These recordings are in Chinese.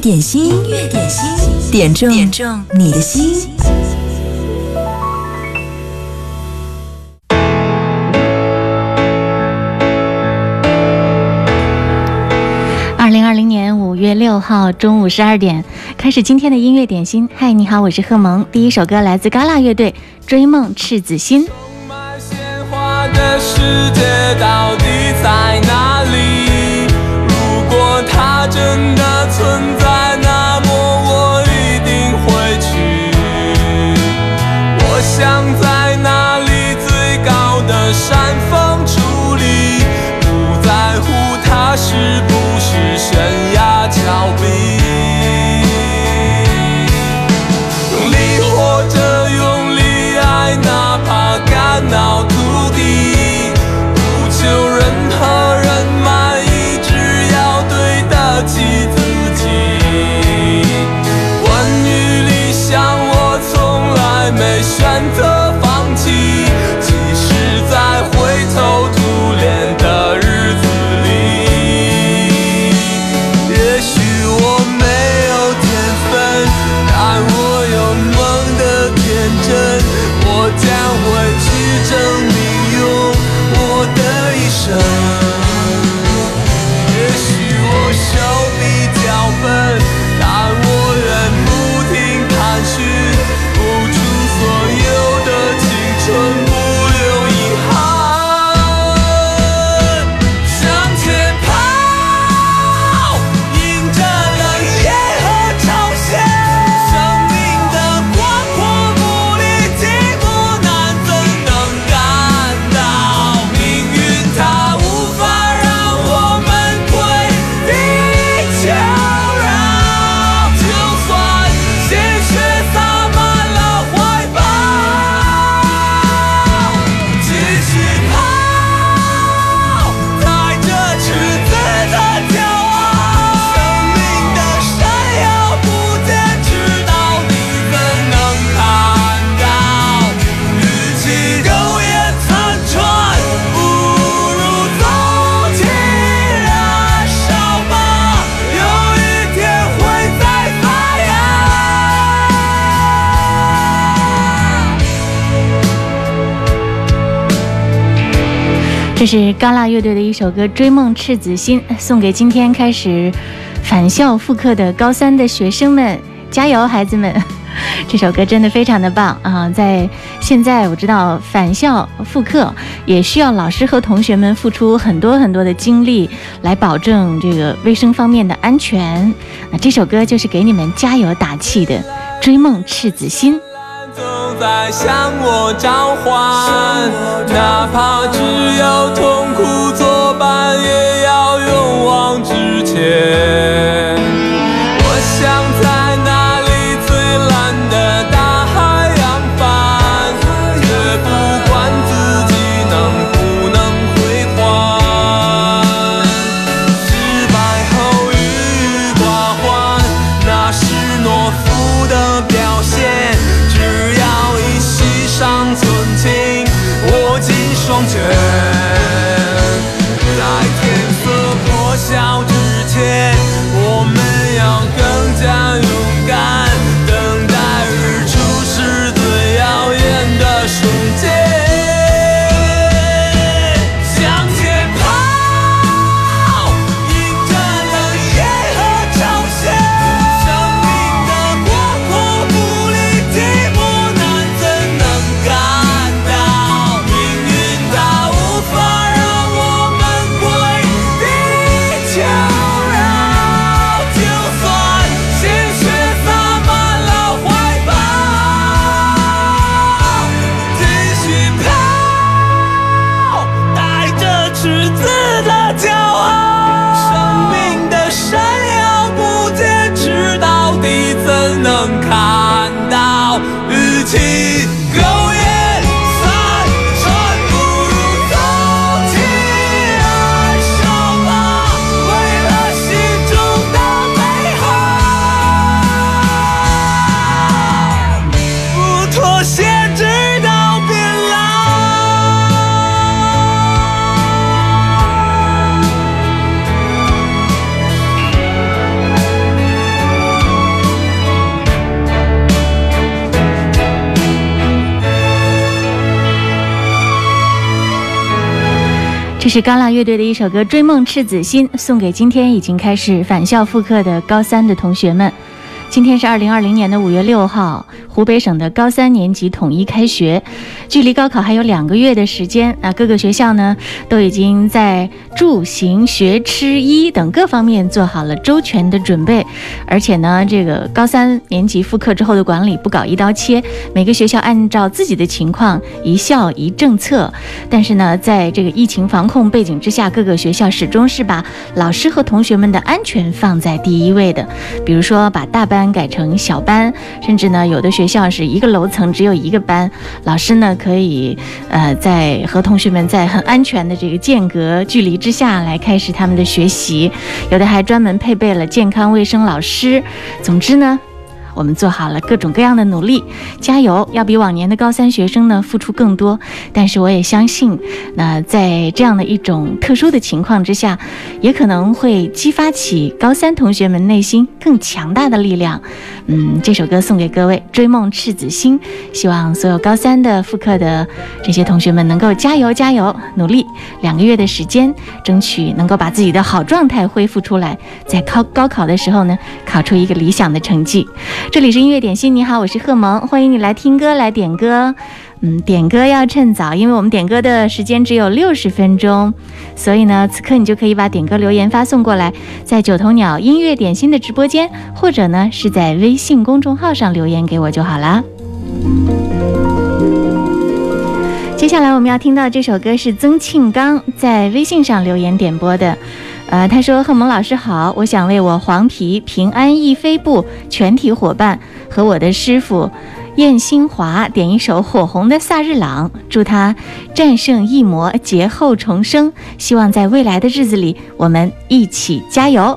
点心，音乐点心，点中点中你的心。二零二零年五月六号中午十二点，开始今天的音乐点心。嗨，你好，我是贺萌。第一首歌来自 Gala 乐队，《追梦赤子心》。充满鲜花的世界到底在哪这是嘎啦乐队的一首歌《追梦赤子心》，送给今天开始返校复课的高三的学生们，加油，孩子们！这首歌真的非常的棒啊！在现在，我知道返校复课也需要老师和同学们付出很多很多的精力来保证这个卫生方面的安全。那这首歌就是给你们加油打气的，《追梦赤子心》。在向我召唤哪怕只有痛苦做是在。是高浪乐队的一首歌《追梦赤子心》，送给今天已经开始返校复课的高三的同学们。今天是二零二零年的五月六号，湖北省的高三年级统一开学，距离高考还有两个月的时间啊！各个学校呢都已经在住行学吃医等各方面做好了周全的准备，而且呢，这个高三年级复课之后的管理不搞一刀切，每个学校按照自己的情况一校一政策。但是呢，在这个疫情防控背景之下，各个学校始终是把老师和同学们的安全放在第一位的，比如说把大班。班改成小班，甚至呢，有的学校是一个楼层只有一个班，老师呢可以呃在和同学们在很安全的这个间隔距离之下来开始他们的学习，有的还专门配备了健康卫生老师。总之呢。我们做好了各种各样的努力，加油！要比往年的高三学生呢付出更多，但是我也相信，那在这样的一种特殊的情况之下，也可能会激发起高三同学们内心更强大的力量。嗯，这首歌送给各位，《追梦赤子心》，希望所有高三的复课的这些同学们能够加油加油，努力两个月的时间，争取能够把自己的好状态恢复出来，在考高考的时候呢，考出一个理想的成绩。这里是音乐点心，你好，我是贺萌，欢迎你来听歌，来点歌。嗯，点歌要趁早，因为我们点歌的时间只有六十分钟，所以呢，此刻你就可以把点歌留言发送过来，在九头鸟音乐点心的直播间，或者呢是在微信公众号上留言给我就好了。接下来我们要听到这首歌是曾庆刚在微信上留言点播的。呃，他说：“贺蒙老师好，我想为我黄皮平安逸飞部全体伙伴和我的师傅燕新华点一首火红的萨日朗，祝他战胜疫魔，劫后重生。希望在未来的日子里，我们一起加油。”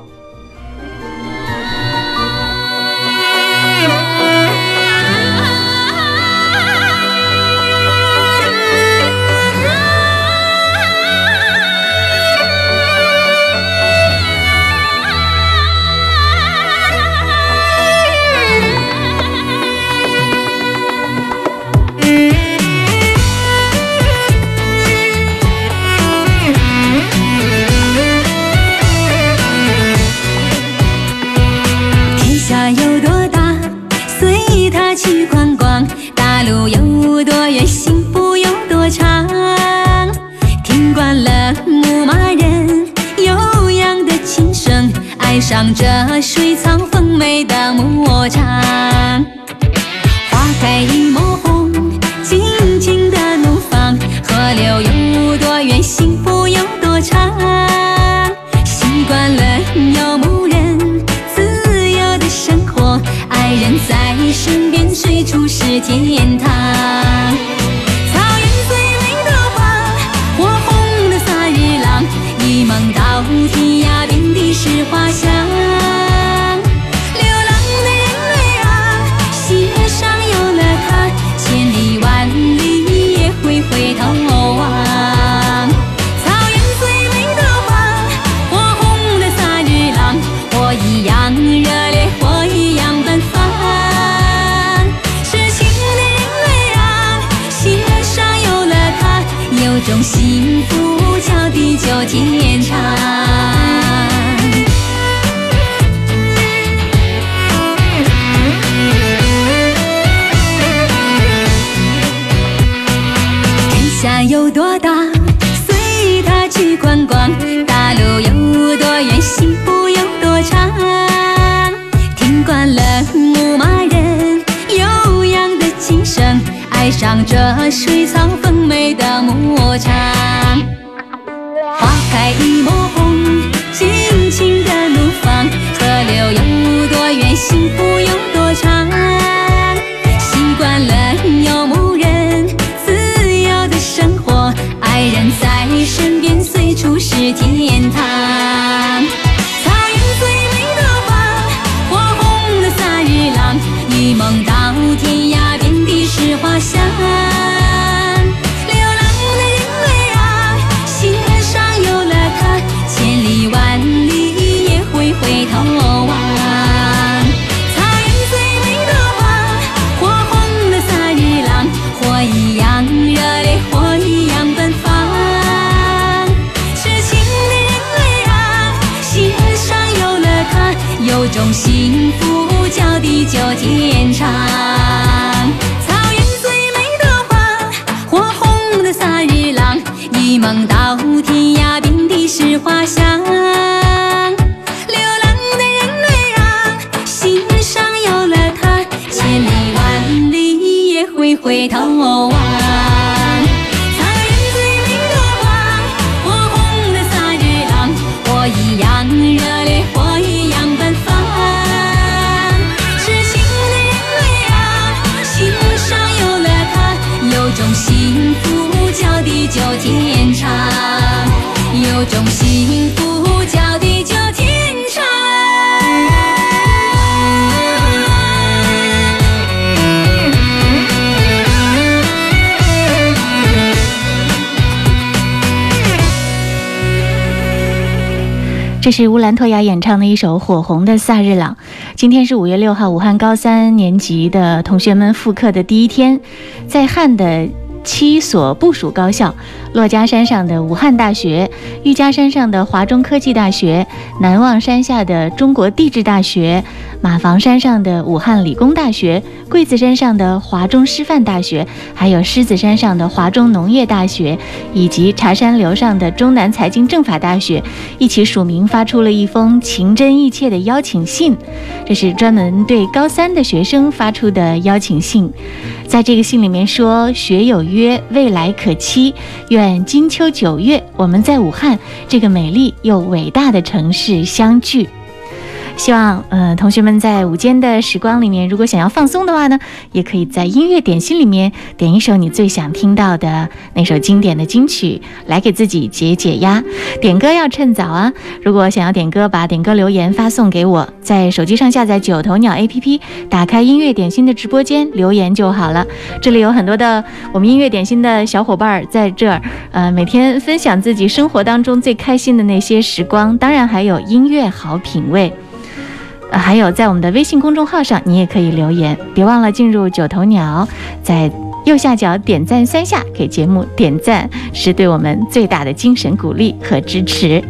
天有种幸福叫地久天长。草原最美的花，火红的萨日朗，一梦到天涯，遍地是花香。流浪的人儿啊，心上有了他，千里万里也会回头望。种幸福叫地久天长。这是乌兰托娅演唱的一首《火红的萨日朗》。今天是五月六号，武汉高三年级的同学们复课的第一天，在汉的七所部属高校——珞珈山上的武汉大学、玉珈山上的华中科技大学、南望山下的中国地质大学、马房山上的武汉理工大学、桂子山上的华中师范大学，还有狮子山上的华中农业大学，以及茶山流上的中南财经政法大学，一起署名发出了一封情真意切的邀请信。这是专门对高三的学生发出的邀请信。在这个信里面说：“学有约，未来可期。愿金秋九月，我们在武汉这个美丽又伟大的城市相聚。”希望呃同学们在午间的时光里面，如果想要放松的话呢，也可以在音乐点心里面点一首你最想听到的那首经典的金曲，来给自己解解压。点歌要趁早啊！如果想要点歌，把点歌留言发送给我，在手机上下载九头鸟 APP，打开音乐点心的直播间留言就好了。这里有很多的我们音乐点心的小伙伴在这儿，呃，每天分享自己生活当中最开心的那些时光，当然还有音乐好品味。还有在我们的微信公众号上，你也可以留言，别忘了进入九头鸟，在右下角点赞三下，给节目点赞，是对我们最大的精神鼓励和支持。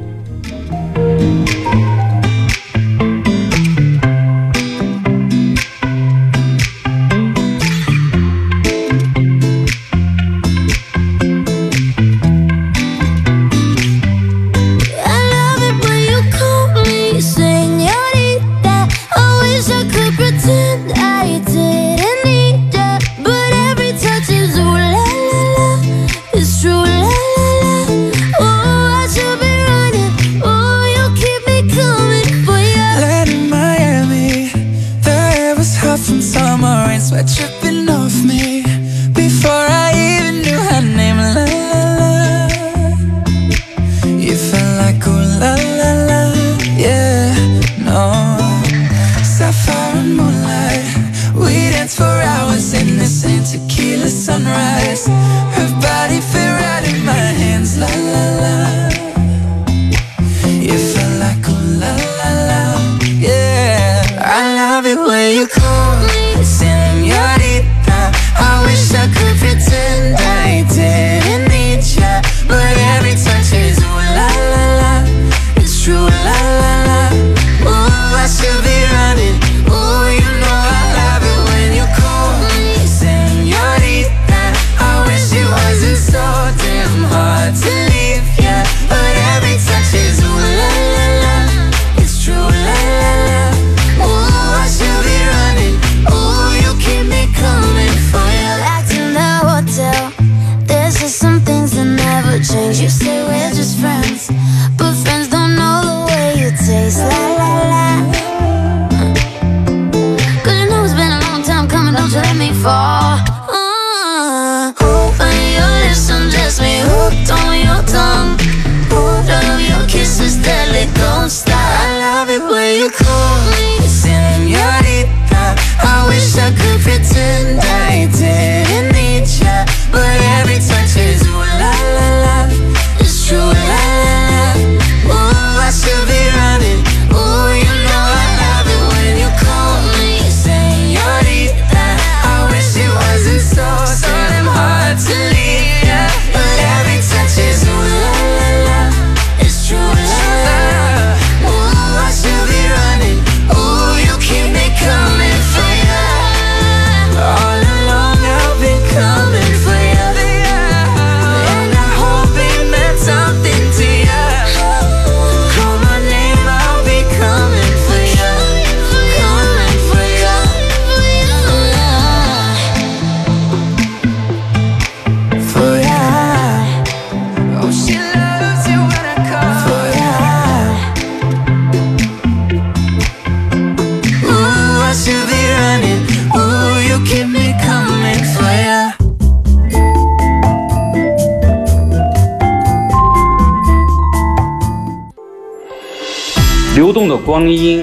光阴，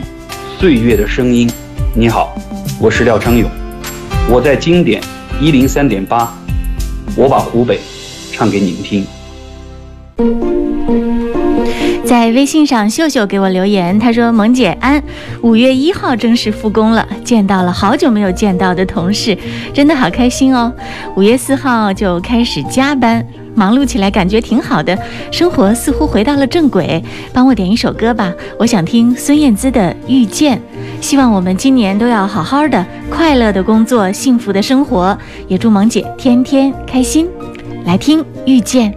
岁月的声音。你好，我是廖昌永，我在经典一零三点八，我把湖北唱给你们听。在微信上，秀秀给我留言，她说：“萌姐安，五月一号正式复工了，见到了好久没有见到的同事，真的好开心哦。五月四号就开始加班，忙碌起来感觉挺好的，生活似乎回到了正轨。帮我点一首歌吧，我想听孙燕姿的《遇见》。希望我们今年都要好好的、快乐的工作，幸福的生活。也祝萌姐天天开心。来听《遇见》。”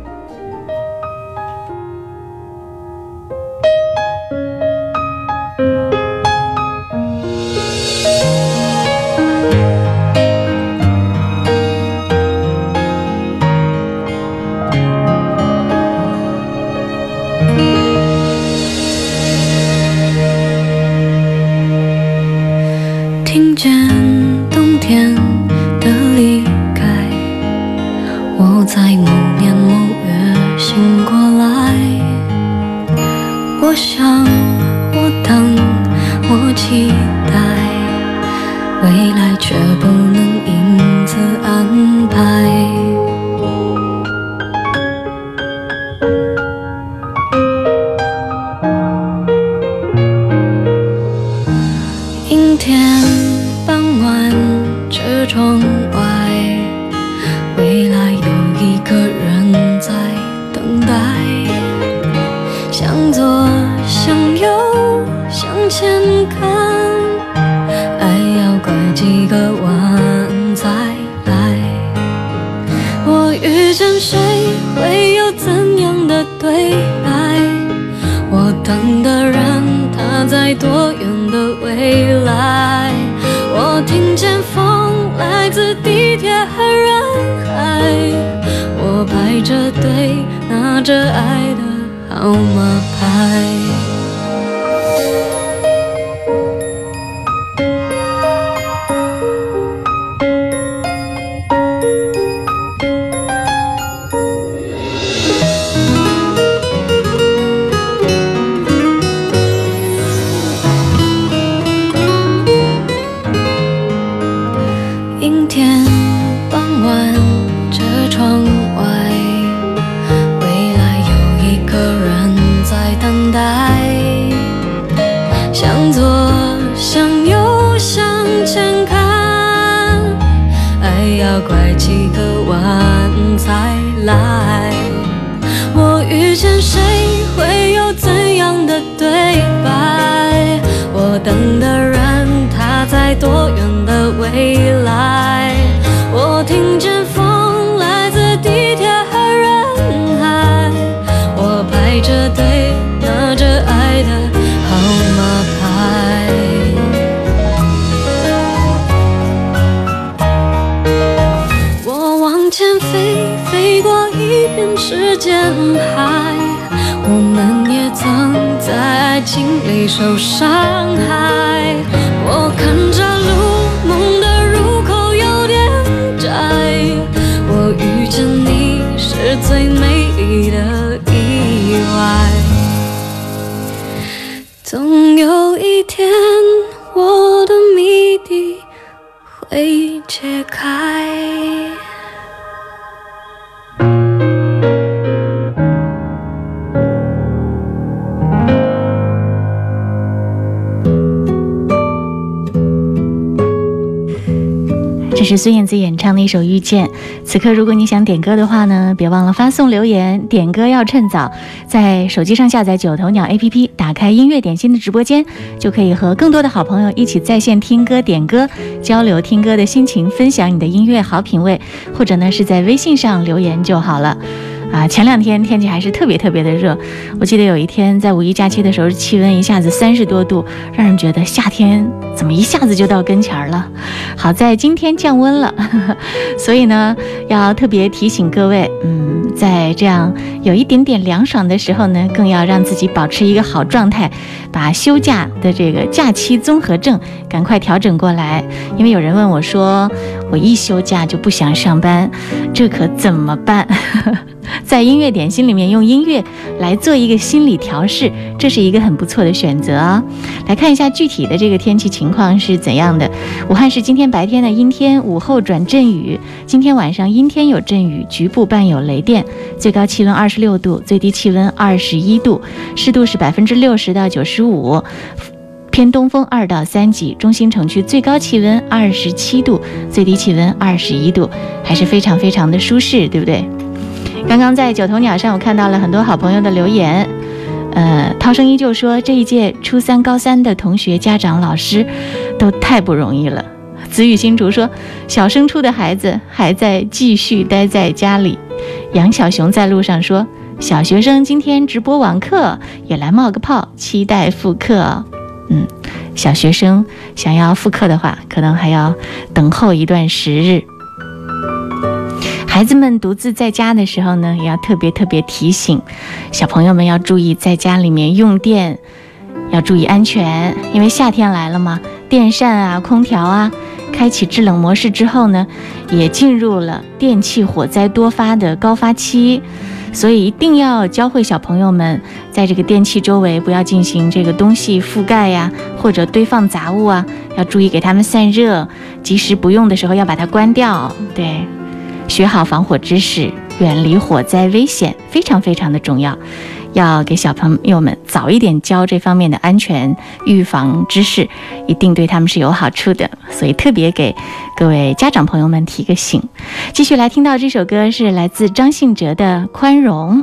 受伤害。是孙燕姿演唱的一首《遇见》。此刻，如果你想点歌的话呢，别忘了发送留言。点歌要趁早，在手机上下载九头鸟 APP，打开音乐点心的直播间，就可以和更多的好朋友一起在线听歌、点歌，交流听歌的心情，分享你的音乐好品味，或者呢是在微信上留言就好了。啊，前两天天气还是特别特别的热，我记得有一天在五一假期的时候，气温一下子三十多度，让人觉得夏天怎么一下子就到跟前儿了。好在今天降温了，所以呢，要特别提醒各位，嗯，在这样有一点点凉爽的时候呢，更要让自己保持一个好状态，把休假的这个假期综合症赶快调整过来。因为有人问我说，我一休假就不想上班，这可怎么办？在音乐点心里面用音乐来做一个心理调试，这是一个很不错的选择啊。来看一下具体的这个天气情况是怎样的。武汉市今天白天的阴天，午后转阵雨，今天晚上阴天有阵雨，局部伴有雷电，最高气温二十六度，最低气温二十一度，湿度是百分之六十到九十五。偏东风二到三级，中心城区最高气温二十七度，最低气温二十一度，还是非常非常的舒适，对不对？刚刚在九头鸟上，我看到了很多好朋友的留言。呃，涛声依旧说，这一届初三、高三的同学、家长、老师都太不容易了。子雨新竹说，小升初的孩子还在继续待在家里。杨小熊在路上说，小学生今天直播网课，也来冒个泡，期待复课。嗯，小学生想要复课的话，可能还要等候一段时日。孩子们独自在家的时候呢，也要特别特别提醒小朋友们要注意在家里面用电，要注意安全，因为夏天来了嘛，电扇啊、空调啊，开启制冷模式之后呢，也进入了电器火灾多发的高发期。所以一定要教会小朋友们，在这个电器周围不要进行这个东西覆盖呀，或者堆放杂物啊，要注意给他们散热，及时不用的时候要把它关掉。对，学好防火知识，远离火灾危险，非常非常的重要。要给小朋友们早一点教这方面的安全预防知识，一定对他们是有好处的。所以特别给各位家长朋友们提个醒。继续来听到这首歌是来自张信哲的《宽容》。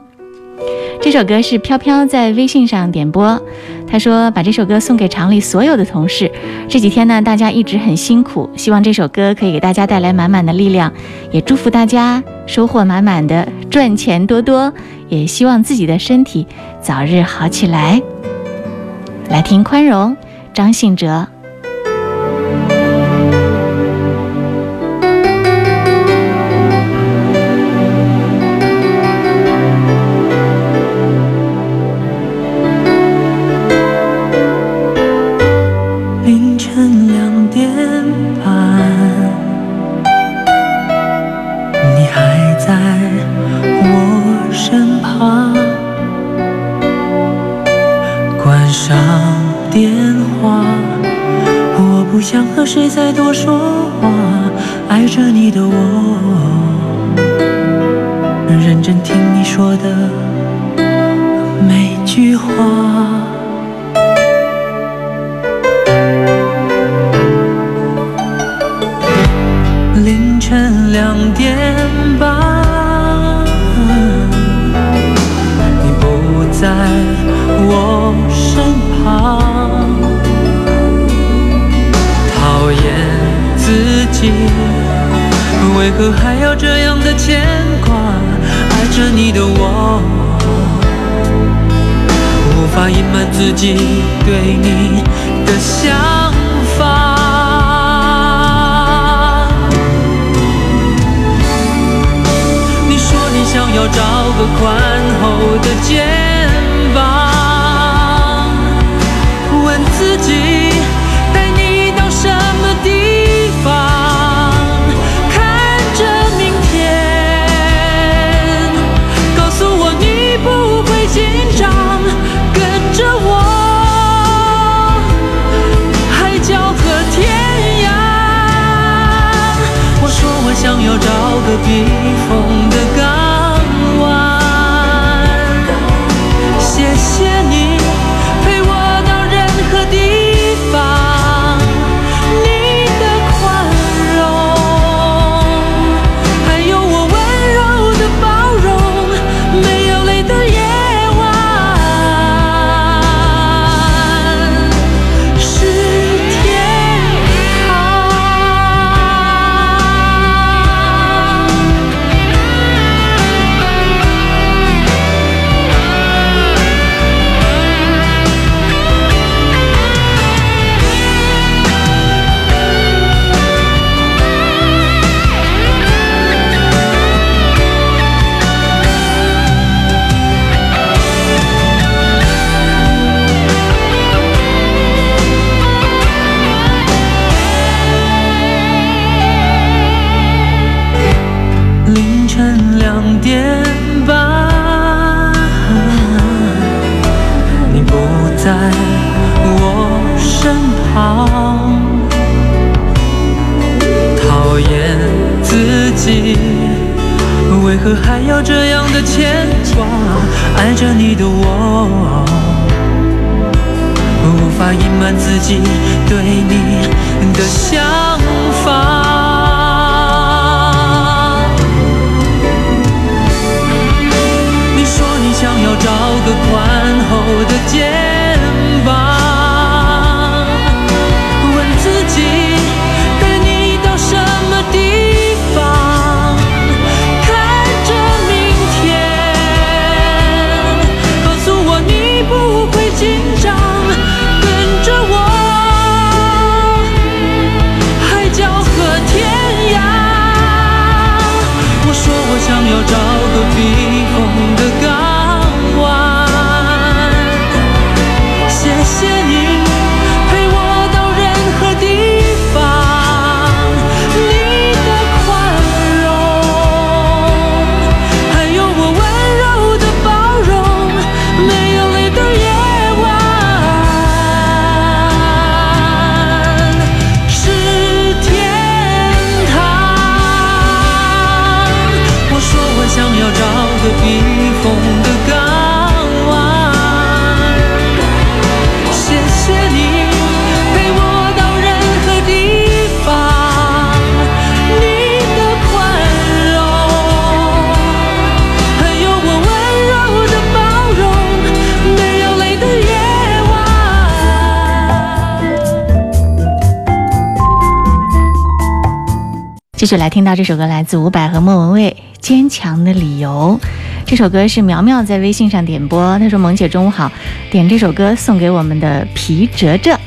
这首歌是飘飘在微信上点播，他说把这首歌送给厂里所有的同事。这几天呢，大家一直很辛苦，希望这首歌可以给大家带来满满的力量，也祝福大家收获满满的，赚钱多多。也希望自己的身体早日好起来。来听《宽容》，张信哲。关上电话，我不想和谁再多说话。爱着你的我，认真听你说的每句话。为何还要这样的牵挂？爱着你的我，无法隐瞒自己对你的想法。你说你想要找个宽厚的肩找个避风继续来听到这首歌来自伍佰和莫文蔚坚强的理由。这首歌是苗苗在微信上点播她说萌姐中午好。点这首歌送给我们的皮哲哲。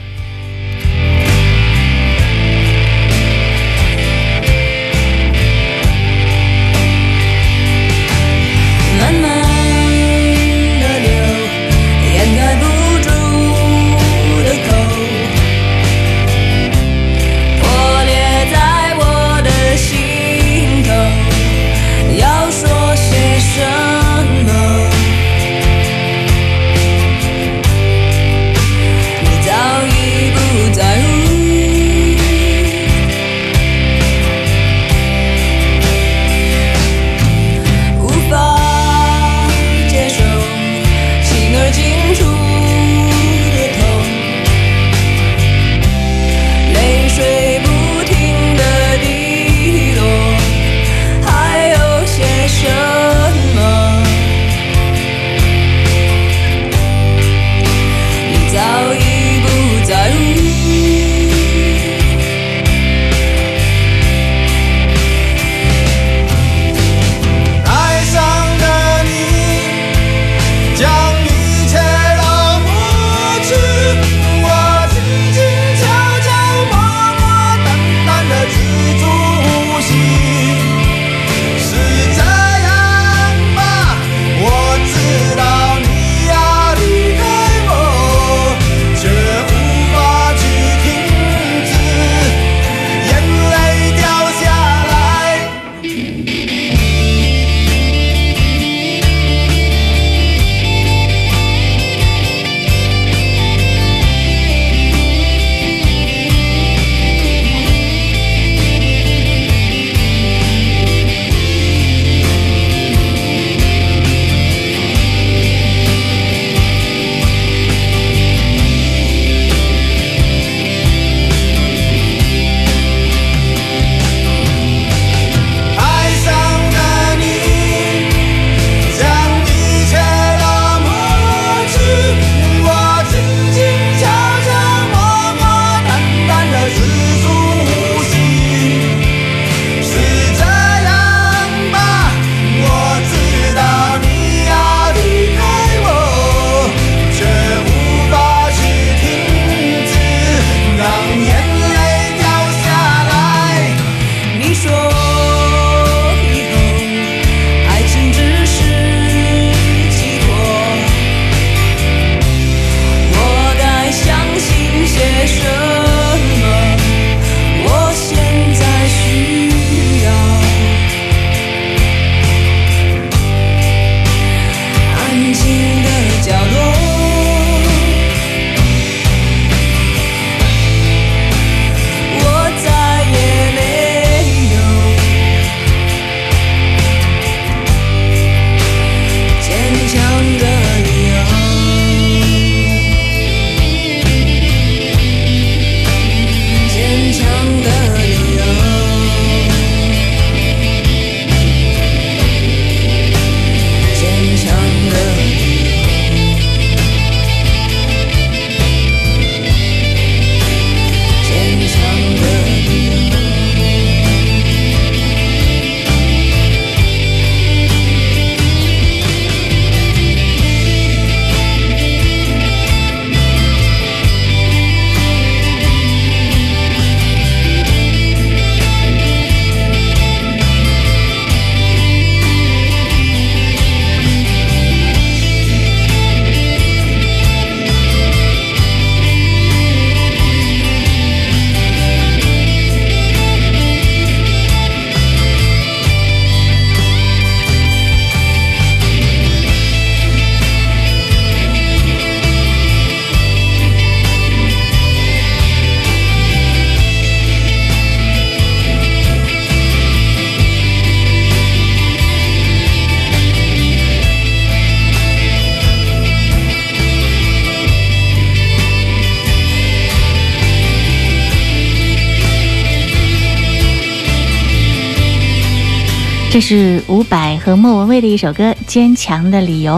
这是伍佰和莫文蔚的一首歌《坚强的理由》，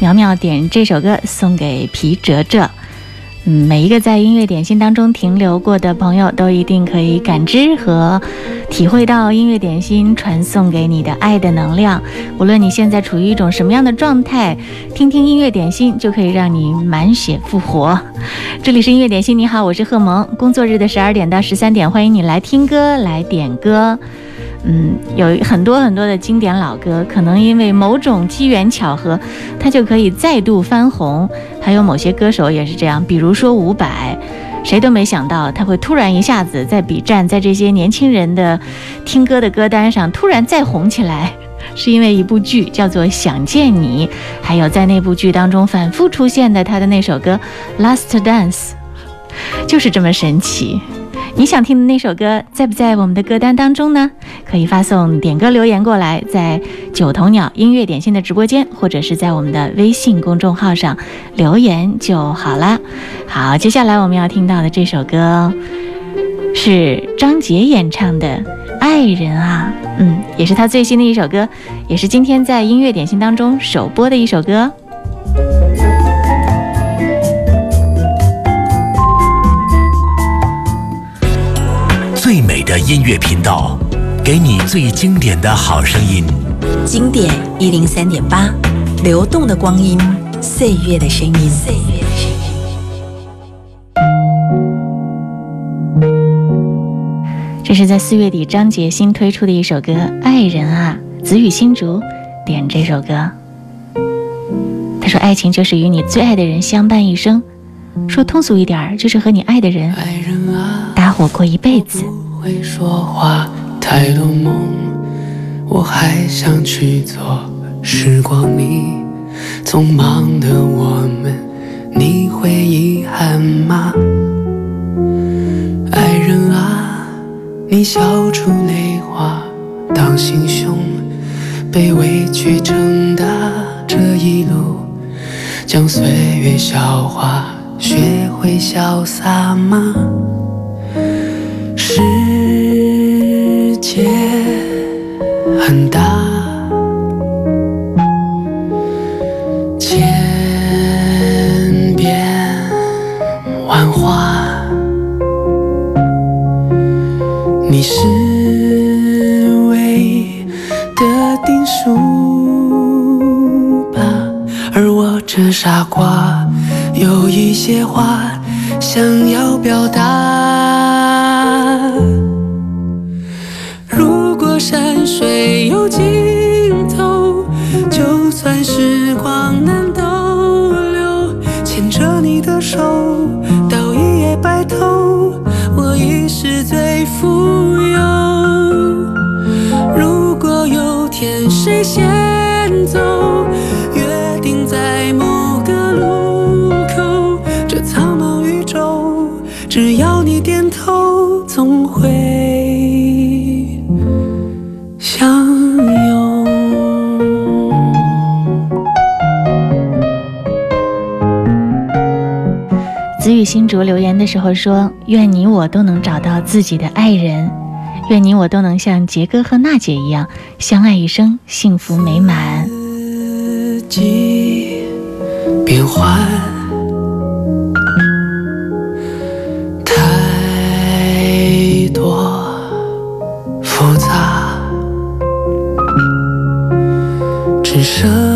苗苗点这首歌送给皮哲哲。嗯，每一个在音乐点心当中停留过的朋友，都一定可以感知和体会到音乐点心传送给你的爱的能量。无论你现在处于一种什么样的状态，听听音乐点心就可以让你满血复活。这里是音乐点心，你好，我是贺萌。工作日的十二点到十三点，欢迎你来听歌，来点歌。嗯，有很多很多的经典老歌，可能因为某种机缘巧合，它就可以再度翻红。还有某些歌手也是这样，比如说伍佰，谁都没想到他会突然一下子在 B 站，在这些年轻人的听歌的歌单上突然再红起来，是因为一部剧叫做《想见你》，还有在那部剧当中反复出现的他的那首歌《Last Dance》，就是这么神奇。你想听的那首歌在不在我们的歌单当中呢？可以发送点歌留言过来，在九头鸟音乐点心的直播间，或者是在我们的微信公众号上留言就好啦。好，接下来我们要听到的这首歌是张杰演唱的《爱人啊》，嗯，也是他最新的一首歌，也是今天在音乐点心当中首播的一首歌。的音乐频道，给你最经典的好声音。经典一零三点八，流动的光阴，岁月的声音。岁月的声音。这是在四月底张杰新推出的一首歌《爱人啊》，子雨新竹点这首歌。他说：“爱情就是与你最爱的人相伴一生。”说通俗一点，就是和你爱的人搭伙过一辈子。会说话太多梦，我还想去做时光里匆忙的我们，你会遗憾吗？爱人啊，你笑出泪花，当心胸，被委屈撑大这一路，将岁月消化。学会潇洒吗？很大，千变万化，你是唯一的定数吧，而我这傻瓜。有一些话想要表达。尽头，就算时光难逗留，牵着你的手到一夜白头，我已是最富有。如果有天谁先雨新竹留言的时候说：“愿你我都能找到自己的爱人，愿你我都能像杰哥和娜姐一样相爱一生，幸福美满。”四季变换。只剩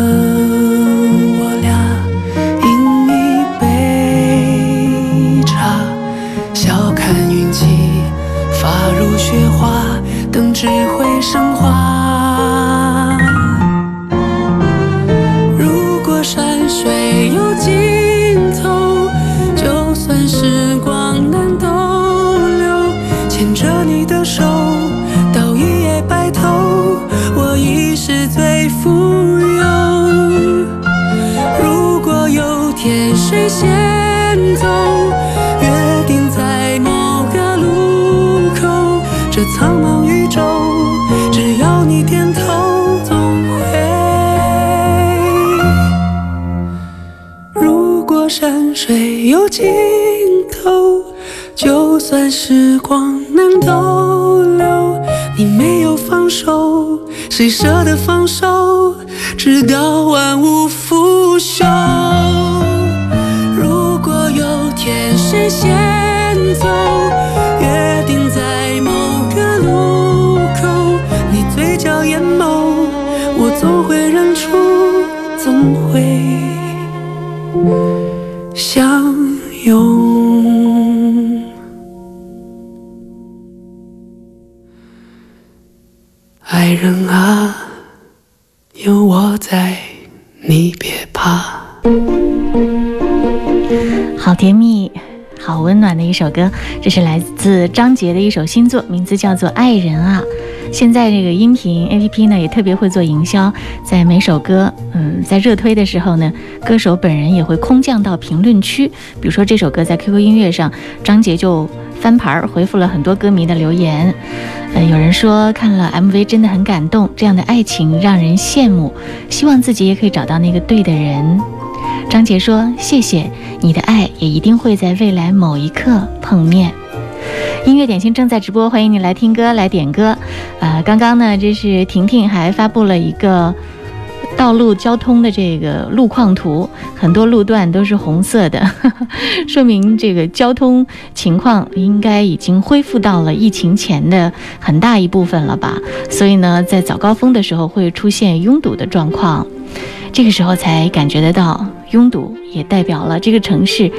谁舍得放手？直到你别怕。好甜蜜，好温暖的一首歌，这是来自张杰的一首新作，名字叫做《爱人啊》。现在这个音频 APP 呢也特别会做营销，在每首歌，嗯，在热推的时候呢，歌手本人也会空降到评论区。比如说这首歌在 QQ 音乐上，张杰就翻牌回复了很多歌迷的留言。呃，有人说看了 MV 真的很感动，这样的爱情让人羡慕，希望自己也可以找到那个对的人。张杰说：“谢谢你的爱，也一定会在未来某一刻碰面。”音乐点心正在直播，欢迎你来听歌来点歌。呃，刚刚呢，这是婷婷还发布了一个道路交通的这个路况图，很多路段都是红色的，说明这个交通情况应该已经恢复到了疫情前的很大一部分了吧。所以呢，在早高峰的时候会出现拥堵的状况，这个时候才感觉得到拥堵，也代表了这个城市。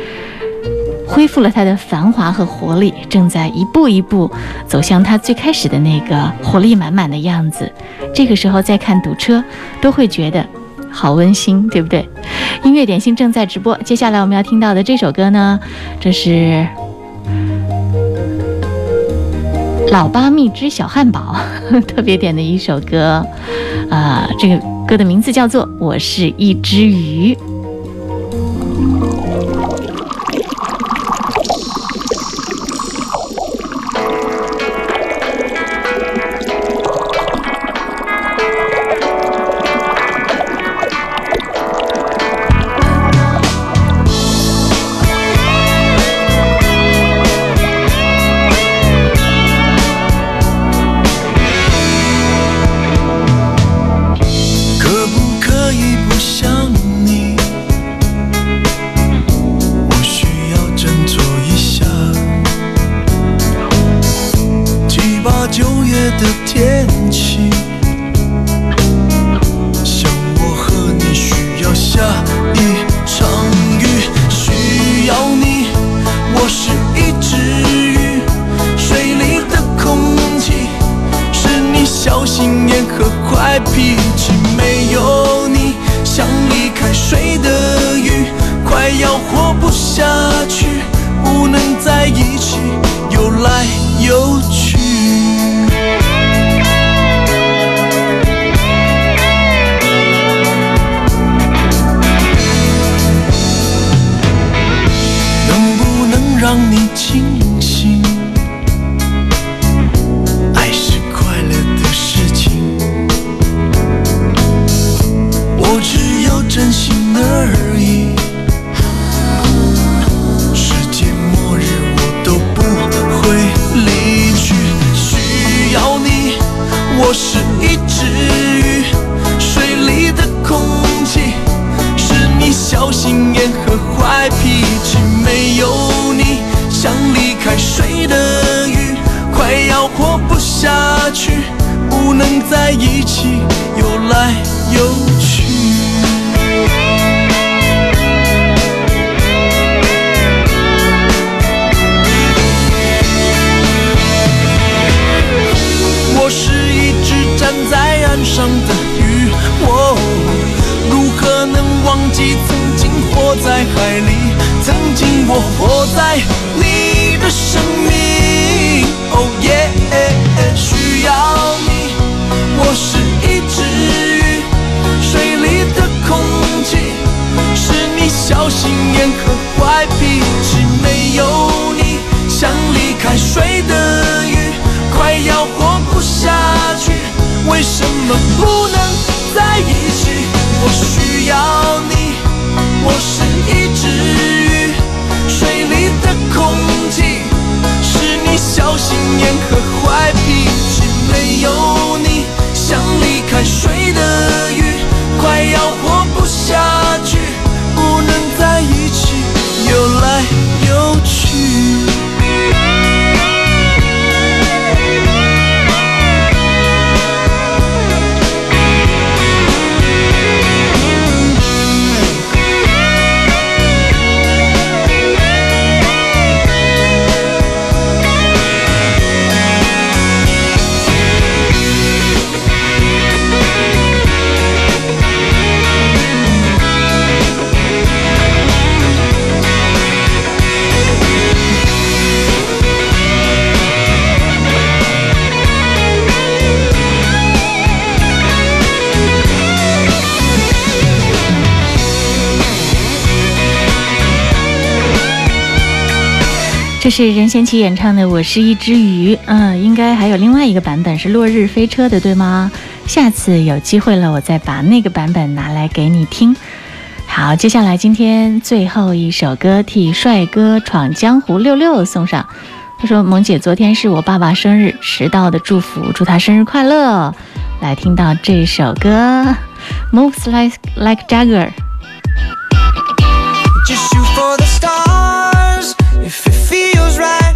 恢复了它的繁华和活力，正在一步一步走向它最开始的那个活力满满的样子。这个时候再看堵车，都会觉得好温馨，对不对？音乐点心正在直播，接下来我们要听到的这首歌呢，这是老八蜜汁小汉堡 特别点的一首歌，啊、这个歌的名字叫做《我是一只鱼》。your 这是任贤齐演唱的《我是一只鱼》，嗯，应该还有另外一个版本是《落日飞车》的，对吗？下次有机会了，我再把那个版本拿来给你听。好，接下来今天最后一首歌，替帅哥闯江湖六六送上。他说：“萌姐，昨天是我爸爸生日，迟到的祝福，祝他生日快乐。”来听到这首歌，Moves like like Jagger。just you for the stars feels right,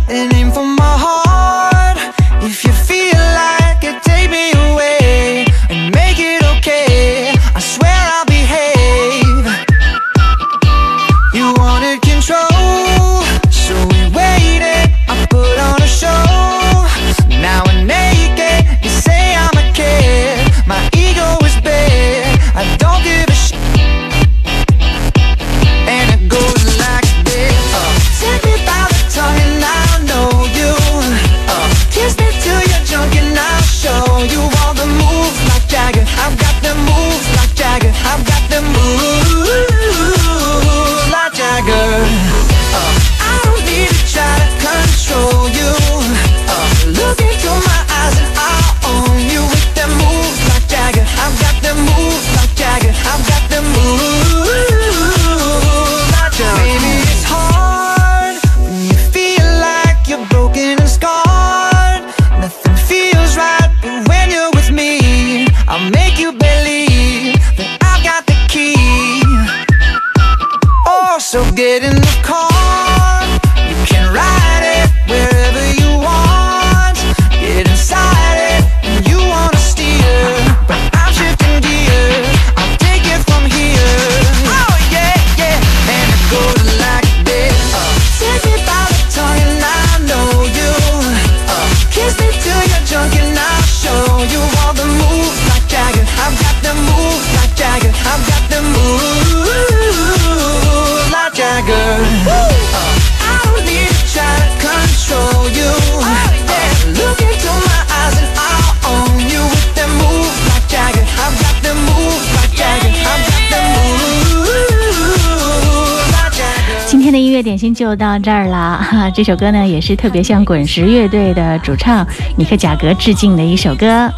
心就到这儿啦。哈，这首歌呢也是特别向滚石乐队的主唱米克贾格致敬的一首歌。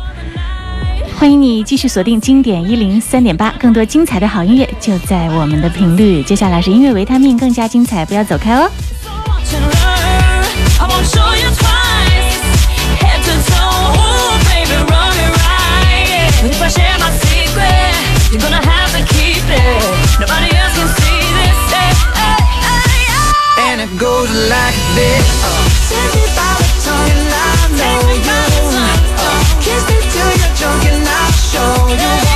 欢迎你继续锁定经典一零三点八，更多精彩的好音乐就在我们的频率。接下来是音乐维他命，更加精彩，不要走开哦。Goes like this. Uh, take me by the tongue and I know you. Uh, kiss me till you're drunk and I'll show you.